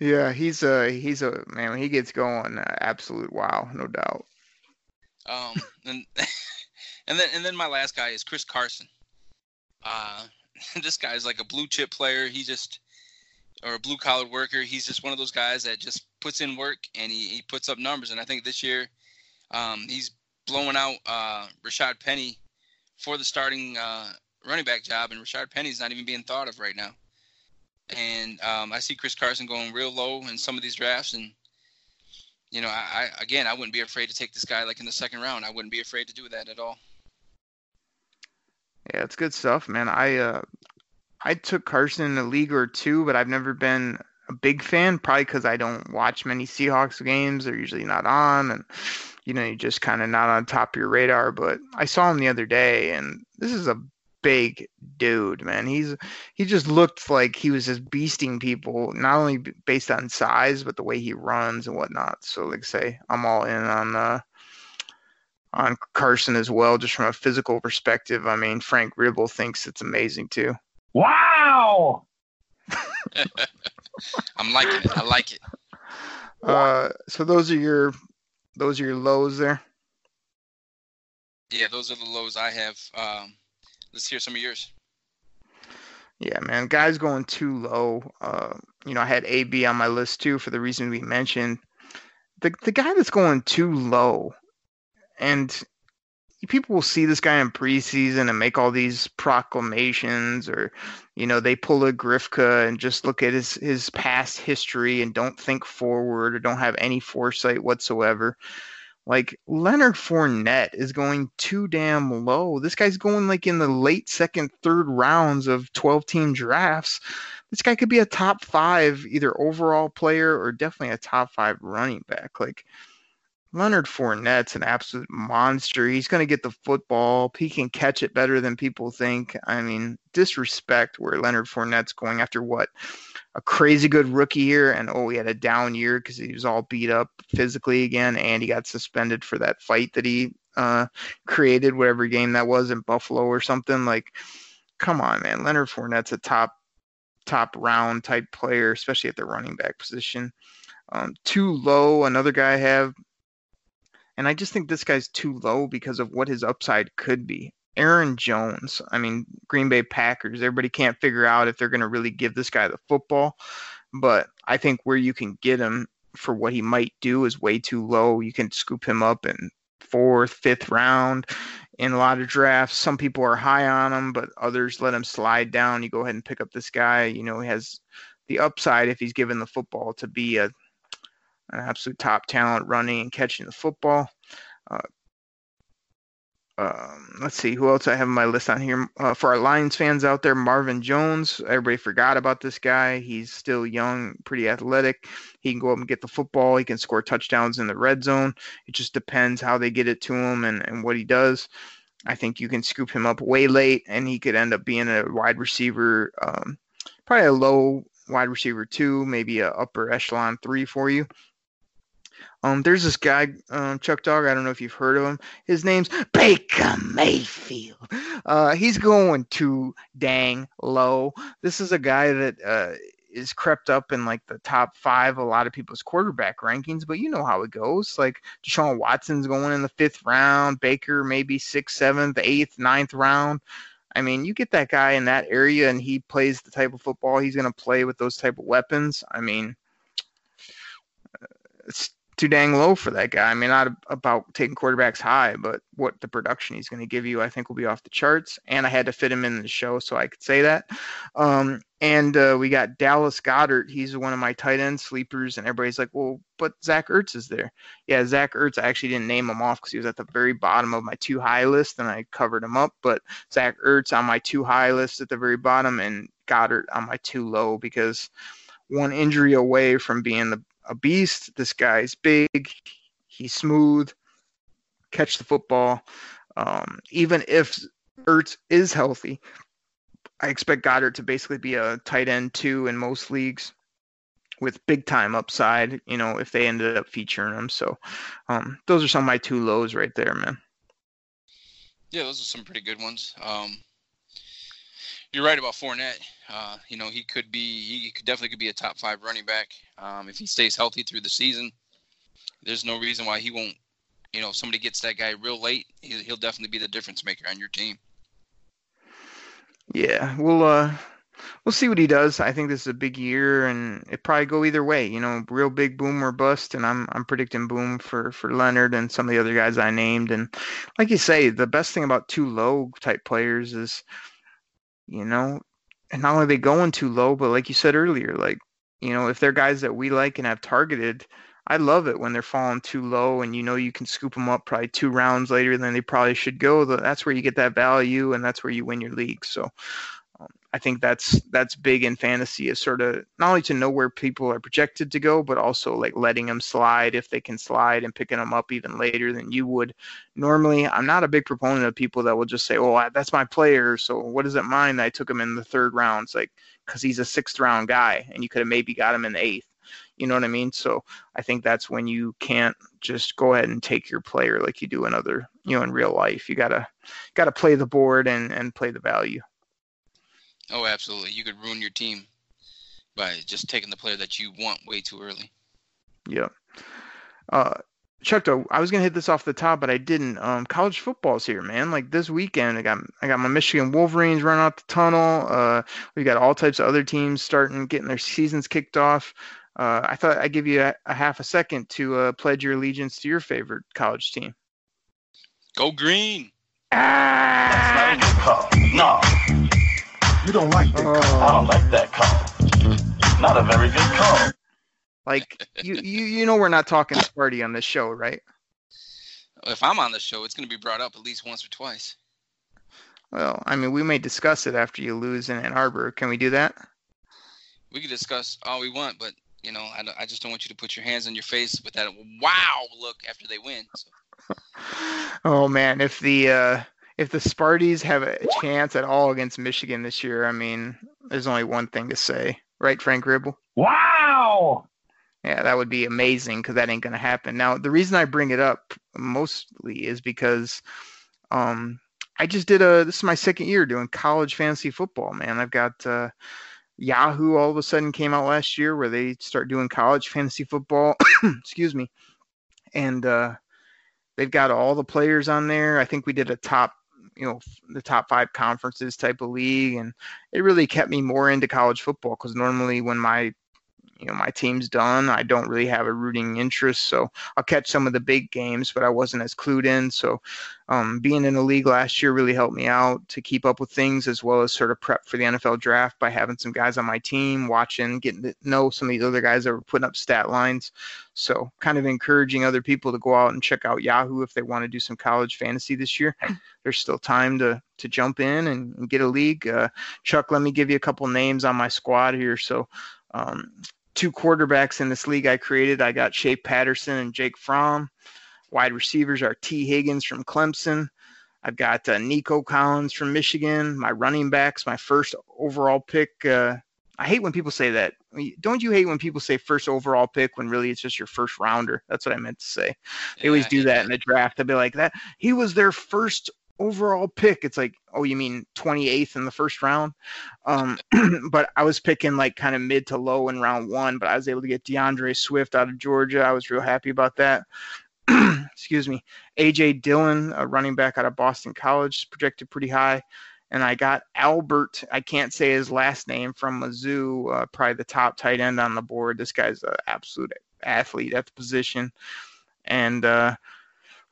Yeah, he's a he's a man. When he gets going, uh, absolute wow, no doubt. Um, and and then and then my last guy is Chris Carson. Uh, this guy is like a blue chip player. He just or a blue collar worker. He's just one of those guys that just puts in work and he, he puts up numbers. And I think this year, um, he's blowing out uh, Rashad Penny for the starting uh, running back job, and Rashad Penny's not even being thought of right now. And um, I see Chris Carson going real low in some of these drafts, and you know, I, I again, I wouldn't be afraid to take this guy like in the second round. I wouldn't be afraid to do that at all. Yeah, it's good stuff, man. I uh, I took Carson in a league or two, but I've never been a big fan. Probably because I don't watch many Seahawks games. They're usually not on, and you know, you're just kind of not on top of your radar. But I saw him the other day, and this is a big dude, man. He's he just looked like he was just beasting people, not only based on size, but the way he runs and whatnot. So, like say, I'm all in on uh, on Carson as well, just from a physical perspective. I mean, Frank Ribble thinks it's amazing too. Wow. I'm liking it. I like it. Uh, so those are your those are your lows there. Yeah, those are the lows I have. Um, let's hear some of yours. Yeah, man, guys going too low. Uh, you know, I had AB on my list too for the reason we mentioned. The the guy that's going too low, and people will see this guy in preseason and make all these proclamations, or you know, they pull a Grifka and just look at his his past history and don't think forward or don't have any foresight whatsoever. Like Leonard Fournette is going too damn low. This guy's going like in the late second, third rounds of 12 team drafts. This guy could be a top five, either overall player or definitely a top five running back. Like Leonard Fournette's an absolute monster. He's going to get the football. He can catch it better than people think. I mean, disrespect where Leonard Fournette's going after what? A crazy good rookie year, and oh, he had a down year because he was all beat up physically again, and he got suspended for that fight that he uh, created, whatever game that was in Buffalo or something. Like, come on, man. Leonard Fournette's a top top round type player, especially at the running back position. Um, too low. Another guy I have and I just think this guy's too low because of what his upside could be. Aaron Jones, I mean, Green Bay Packers, everybody can't figure out if they're going to really give this guy the football. But I think where you can get him for what he might do is way too low. You can scoop him up in fourth, fifth round in a lot of drafts. Some people are high on him, but others let him slide down. You go ahead and pick up this guy. You know, he has the upside if he's given the football to be a an absolute top talent running and catching the football. Uh, um, let's see who else I have on my list on here. Uh, for our Lions fans out there, Marvin Jones. Everybody forgot about this guy. He's still young, pretty athletic. He can go up and get the football. He can score touchdowns in the red zone. It just depends how they get it to him and, and what he does. I think you can scoop him up way late, and he could end up being a wide receiver, um, probably a low wide receiver two, maybe a upper echelon three for you. Um, there's this guy, um, Chuck Dog. I don't know if you've heard of him. His name's Baker Mayfield. Uh, he's going too dang low. This is a guy that uh, is crept up in like the top five a lot of people's quarterback rankings, but you know how it goes. Like Deshaun Watson's going in the fifth round, Baker maybe sixth, seventh, eighth, ninth round. I mean, you get that guy in that area and he plays the type of football he's going to play with those type of weapons. I mean, it's too dang low for that guy. I mean, not about taking quarterbacks high, but what the production he's going to give you, I think, will be off the charts. And I had to fit him in the show so I could say that. Um, and uh, we got Dallas Goedert. He's one of my tight end sleepers, and everybody's like, "Well, but Zach Ertz is there." Yeah, Zach Ertz. I actually didn't name him off because he was at the very bottom of my too high list, and I covered him up. But Zach Ertz on my too high list at the very bottom, and Goedert on my too low because one injury away from being the a beast. This guy's big. He's smooth. Catch the football. Um, even if Ertz is healthy, I expect Goedert to basically be a tight end two in most leagues with big time upside, you know, if they ended up featuring him. So um, those are some of my two lows right there, man. Yeah, those are some pretty good ones. Um, you're right about Fournette. Uh, you know, he could be, he could definitely could be a top five running back um, if he stays healthy through the season. There's no reason why he won't. You know, if somebody gets that guy real late, he'll, he'll definitely be the difference maker on your team. Yeah, we'll uh, we'll see what he does. I think this is a big year, and it probably go either way. You know, real big boom or bust, and I'm I'm predicting boom for for Leonard and some of the other guys I named. And like you say, the best thing about two low type players is, you know, and not only they going too low, but like you said earlier, like you know, if they're guys that we like and have targeted, I love it when they're falling too low and you know you can scoop them up probably two rounds later than they probably should go. That's where you get that value and that's where you win your league. So I think that's that's big in fantasy is sort of not only to know where people are projected to go, but also like letting them slide if they can slide and picking them up even later than you would normally. I'm not a big proponent of people that will just say, "Oh, that's my player, so what does it mind that I took him in the third round?" It's like because he's a sixth round guy, and you could have maybe got him in the eighth. You know what I mean? So I think that's when you can't just go ahead and take your player like you do in other, you know, in real life. You gotta gotta play the board and and play the value. Oh, absolutely. You could ruin your team by just taking the player that you want way too early. Yeah. Uh, Chuck, though, I was gonna hit this off the top, but I didn't. Um, college football's here, man. Like this weekend, I got I got my Michigan Wolverines running out the tunnel. Uh, we got all types of other teams starting getting their seasons kicked off. Uh, I thought I'd give you a, a half a second to uh, pledge your allegiance to your favorite college team. Go green. That's not a good call. No. You don't like that Oh. I don't like that call. Not a very good call. Like you, you, you know, we're not talking Sparty on this show, right? If I'm on the show, it's going to be brought up at least once or twice. Well, I mean, we may discuss it after you lose in Ann Arbor. Can we do that? We can discuss all we want, but you know, I, don't- I just don't want you to put your hands on your face with that wow look after they win. So, Oh man, if the uh, if the Sparties have a chance at all against Michigan this year, I mean, there's only one thing to say, right, Frank Ribble? Wow! Yeah, that would be amazing because that ain't gonna happen. Now, the reason I bring it up mostly is because um, I just did a. This is my second year doing college fantasy football. Man, I've got uh, Yahoo. All of a sudden came out last year where they start doing college fantasy football. excuse me, and uh, they've got all the players on there. I think we did a top, you know, the top five conferences type of league, and it really kept me more into college football because normally when my you know my team's done. I don't really have a rooting interest so i'll catch some of the big games but i wasn't as clued in. So um, being in the league last year really helped me out to keep up with things as well as sort of prep for the nfl draft by having some guys on my team watching getting to know some of these other guys that were putting up stat lines. So kind of encouraging other people to go out and check out yahoo if they want to do some college fantasy this year. There's still time to to jump in and, and get a league. Uh, chuck let me give you a couple names on my squad here. So um, two quarterbacks in this league I created. I got Shea Patterson and Jake Fromm. Wide receivers are Tee Higgins from Clemson. I've got uh, Nico Collins from Michigan. My running backs, my first overall pick. Uh, I hate when people say that. Don't you hate when people say first overall pick when really it's just your first rounder? That's what I meant to say. They always Yeah, I do hate that in the draft. They'll be like that. He was their first overall pick. It's like, oh, you mean 28th in the first round? Um, but I was picking like kind of mid to low in round one, but I was able to get D'Andre Swift out of Georgia. I was real happy about that. Excuse me. AJ Dillon, a running back out of Boston College, projected pretty high. And I got Albert, I can't say his last name, from Mizzou, uh, probably the top tight end on the board. This guy's an absolute athlete at the position. And uh,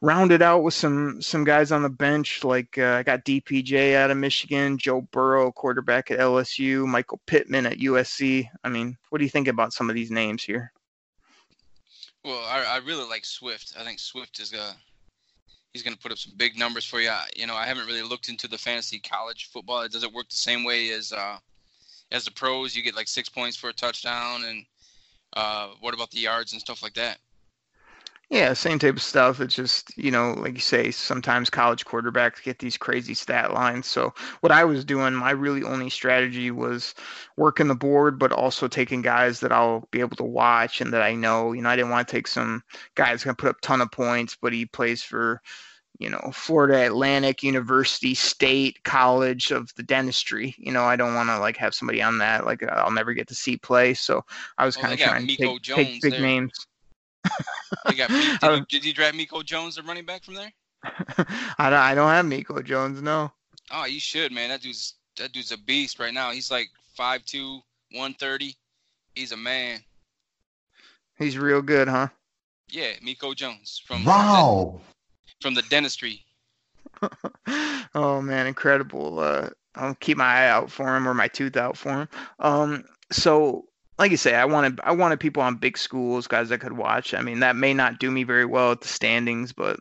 rounded out with some some guys on the bench like uh, I got DPJ out of Michigan, Joe Burrow, quarterback at LSU, Michael Pittman at USC. I mean, what do you think about some of these names here? well, I, I really like Swift. I think Swift is gonna he's to put up some big numbers for you. You know, I haven't really looked into the fantasy college football. It doesn't work the same way as uh as the pros. You get like six points for a touchdown, and uh, what about the yards and stuff like that? Yeah, same type of stuff. It's just, you know, like you say, sometimes college quarterbacks get these crazy stat lines. So, what I was doing, my really only strategy was working the board, but also taking guys that I'll be able to watch and that I know. You know, I didn't want to take some guy that's going to put up a ton of points, but he plays for, you know, Florida Atlantic University State College of the Dentistry. You know, I don't want to like have somebody on that like I'll never get to see play. So, I was kind of trying to take, take big there. names. You got did, you, did you draft Miko Jones, the running back from there? I don't, I don't have Miko Jones, no. Oh, you should, man. That dude's that dude's a beast right now. He's like 5'2", 130. He's a man. He's real good, huh? Yeah, Miko Jones from Wow. from the dentistry. oh man, incredible. Uh, I'll keep my eye out for him or my tooth out for him. Um, so like you say, I wanted I wanted people on big schools, guys that could watch. I mean, that may not do me very well at the standings, but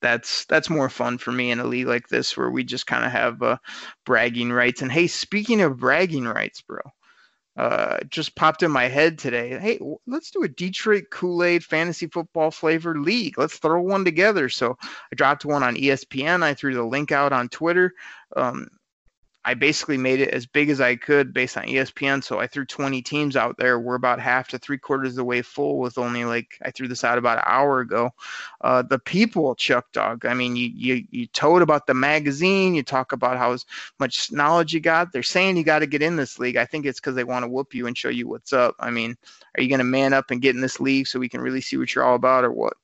that's that's more fun for me in a league like this where we just kind of have uh, bragging rights. And hey, speaking of bragging rights, bro, uh, just popped in my head today. Hey, let's do a Detroit Kool Aid fantasy football flavored league. Let's throw one together. So I dropped one on ESPN. I threw the link out on Twitter. Um, I basically made it as big as I could based on ESPN. So I threw 20 teams out there. We're about half to three quarters of the way full with only like I threw this out about an hour ago. Uh, the people, Chuck Dog. I mean, you you you told about the magazine. You talk about how much knowledge you got. They're saying you got to get in this league. I think it's because they want to whoop you and show you what's up. I mean, are you going to man up and get in this league so we can really see what you're all about, or what?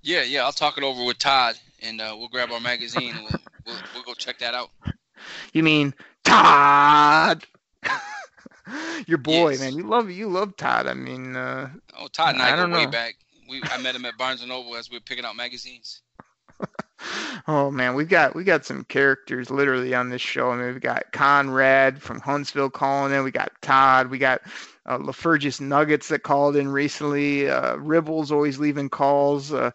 Yeah, yeah. I'll talk it over with Todd, and uh, we'll grab our magazine and we'll, we'll we'll go check that out. You mean Todd? Your boy, Yes. man. You love you love Todd. I mean, uh, Oh, Todd and I, I go way know. back. We I met him at Barnes and Noble as we were picking out magazines. oh man, we've got we got some characters literally on this show. I mean, we've got Conrad from Huntsville calling in. We got Todd. We got uh, Lafergus Nuggets that called in recently. Uh, Ribble's always leaving calls. Uh,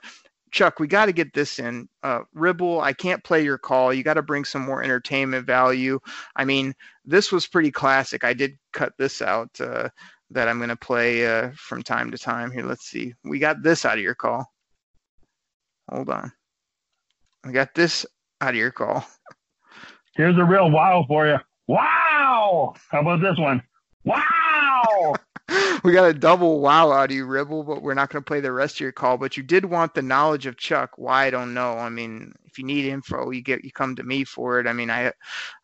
Chuck, we got to get this in. Uh, Ribble, I can't play your call. You got to bring some more entertainment value. I mean, this was pretty classic. I did cut this out uh, that I'm going to play uh, from time to time. Here, let's see. We got this out of your call. Hold on. I got this out of your call. Here's a real wow for you. Wow! How about this one? Wow! we got a double wow out of you, Ribble, but we're not going to play the rest of your call. But you did want the knowledge of Chuck. Why I don't know. I mean, if you need info, you get you come to me for it. I mean, I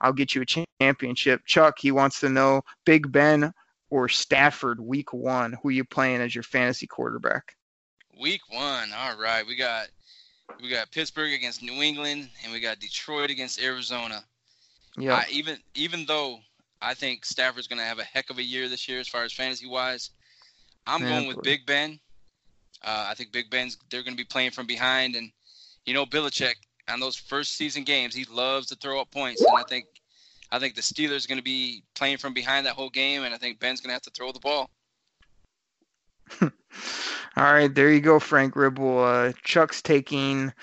I'll get you a championship. Chuck, he wants to know Big Ben or Stafford week one. Who you playing as your fantasy quarterback? Week one. All right, we got we got Pittsburgh against New England, and we got Detroit against Arizona. Yeah. Even even though I think Stafford's going to have a heck of a year this year as far as fantasy wise, I'm going with. Big Ben. Uh, I think Big Ben's they're going to be playing from behind, and you know Belichick on those first season games he loves to throw up points, and I think I think the Steelers are going to be playing from behind that whole game, and I think Ben's going to have to throw the ball. All right, there you go, Frank Ribble. Uh, Chuck's taking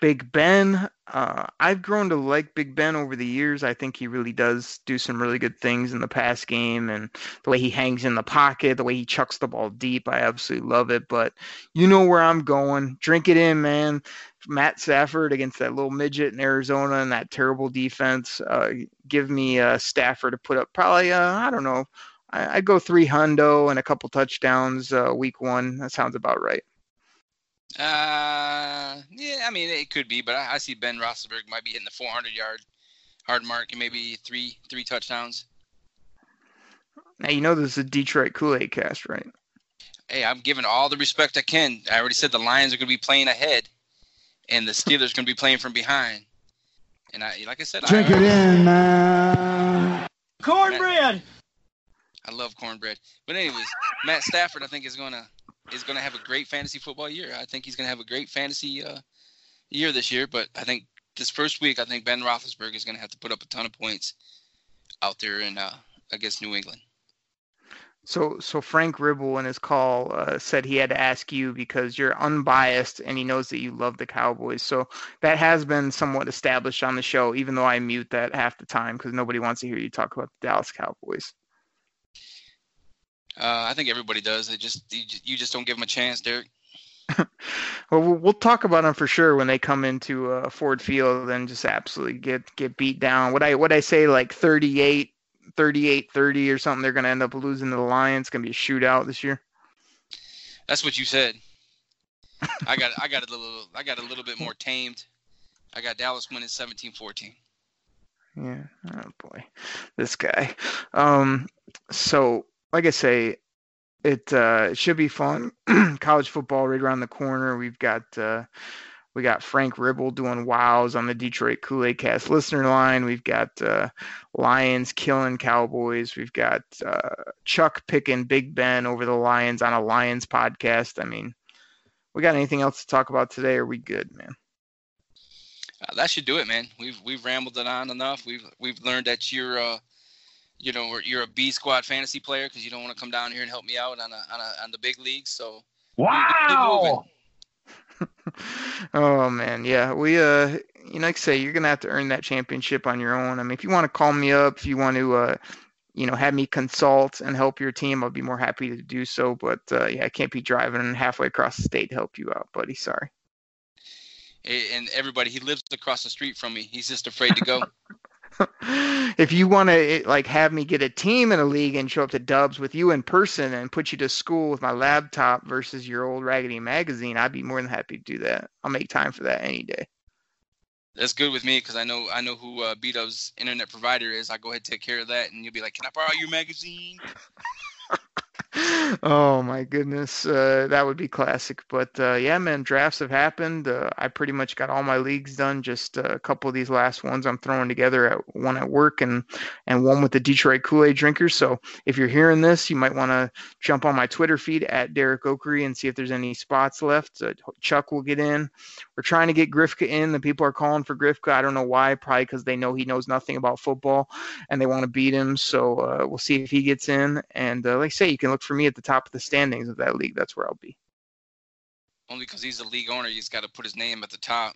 Big Ben. Uh, I've grown to like Big Ben over the years. I think he really does do some really good things in the pass game and the way he hangs in the pocket, the way he chucks the ball deep. I absolutely love it. But you know where I'm going. Drink it in, man. Matt Stafford against that little midget in Arizona and that terrible defense. Uh, give me uh, Stafford to put up probably, uh, I don't know, I, I'd go three hundo and a couple touchdowns uh, week one. That sounds about right. Uh, yeah, I mean it could be, but I, I see Ben Roethlisberger might be hitting the 400 yard hard mark and maybe three three touchdowns. Now you know this is a Detroit Kool-Aid cast, right? Hey, I'm giving all the respect I can. I already said the Lions are going to be playing ahead, and the Steelers are going to be playing from behind. And I, like I said, Drink I, it in, man. Cornbread. I love cornbread. But anyways, Matt Stafford, I think is gonna is gonna have a great fantasy football year. I think he's gonna have a great fantasy uh, year this year. But I think this first week, I think Ben Roethlisberger is gonna have to put up a ton of points out there in uh, against New England. So, so Frank Ribble in his call uh, said he had to ask you because you're unbiased and he knows that you love the Cowboys. So that has been somewhat established on the show, even though I mute that half the time because nobody wants to hear you talk about the Dallas Cowboys. Uh, I think everybody does. They just you, you just don't give them a chance, Derek. Well, we'll we'll talk about them for sure when they come into uh, Ford Field and just absolutely get get beat down. What I what I say like 38, 38, 30 or something. They're going to end up losing to the Lions. It's going to be a shootout this year. That's what you said. I got I got a little I got a little bit more tamed. I got Dallas winning 17-14. Yeah. Oh boy, this guy. Um. So, like I say, it uh, it should be fun. College football right around the corner. We've got uh, we got Frank Ribble doing wows on the Detroit Kool Aid Cast listener line. We've got uh, Lions killing Cowboys. We've got uh, Chuck picking Big Ben over the Lions on a Lions podcast. I mean, we got anything else to talk about today? Are we good, man? Uh, that should do it, man. We've we've rambled it on enough. We've we've learned that you're uh, you know, you're a B squad fantasy player because you don't want to come down here and help me out on a, on a on the big leagues. So Wow! oh man, yeah. We uh, you know, like I say, you're gonna have to earn that championship on your own. I mean, if you want to call me up, if you want to, uh, you know, have me consult and help your team, I'll be more happy to do so. But uh, yeah, I can't be driving halfway across the state to help you out, buddy. Sorry. And everybody, he lives across the street from me. He's just afraid to go. if you want to like have me get a team in a league and show up to dubs with you in person and put you to school with my laptop versus your old raggedy magazine i'd be more than happy to do that i'll make time for that any day that's good with me because I know I know who uh, B-Dub's internet provider is. I go ahead and take care of that, and you'll be like, "Can I borrow your magazine?" oh my goodness, uh, that would be classic. But uh, yeah, man, drafts have happened. Uh, I pretty much got all my leagues done. Just uh, a couple of these last ones I'm throwing together. At one at work and and one with the Detroit Kool Aid drinkers. So if you're hearing this, you might want to jump on my Twitter feed at Derek Okery and see if there's any spots left. Uh, Chuck will get in. We're trying to get Grifka in. The people are calling for Grifka. I don't know why. Probably because they know he knows nothing about football and they want to beat him. So uh, we'll see if he gets in. And like I say, you can look for me at the top of the standings of that league. That's where I'll be. Only because he's the league owner, he's got to put his name at the top.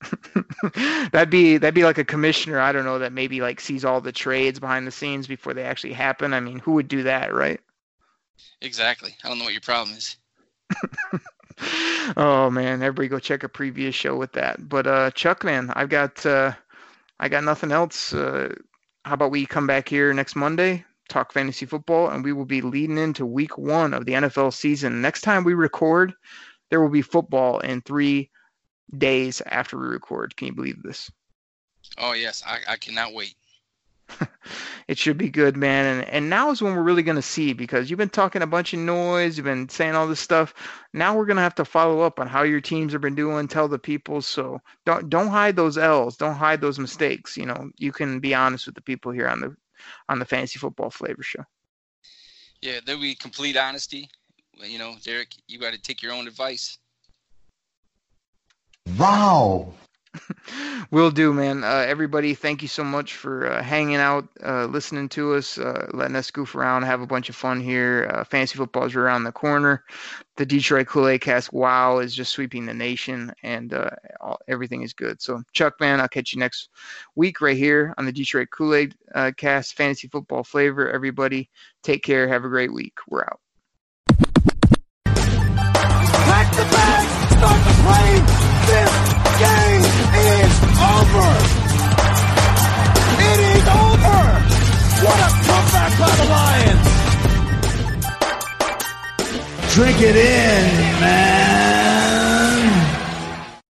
that'd be that'd be like a commissioner. I don't know that maybe like sees all the trades behind the scenes before they actually happen. I mean, who would do that, right? Exactly. I don't know what your problem is. oh man, everybody go check a previous show with that. But uh, Chuck, man, I've got uh, I got nothing else. Uh, how about we come back here next Monday? Talk fantasy football, and we will be leading into week one of the NFL season. Next time we record, there will be football in three days after we record. Can you believe this? Oh, yes. I, I cannot wait. it should be good, man. And and now is when we're really gonna see because you've been talking a bunch of noise, you've been saying all this stuff. Now we're gonna have to follow up on how your teams have been doing, tell the people. So don't don't hide those L's, don't hide those mistakes. You know, you can be honest with the people here on the on the Fantasy Football Flavor Show. Yeah, there'll be complete honesty. You know, Derek, you got to take your own advice. Wow. Will do, man. Uh, everybody, thank you so much for uh, hanging out, uh, listening to us, uh, letting us goof around, have a bunch of fun here. Uh, fantasy football is around the corner. The Detroit Kool Aid Cast, wow, is just sweeping the nation, and uh, all, everything is good. So, Chuck, man, I'll catch you next week right here on the Detroit Kool Aid Cast Fantasy Football Flavor. Everybody, take care. Have a great week. We're out. Pack the bag, start the plane. Over. It is over. What a comeback by the Lions. Drink it in, man.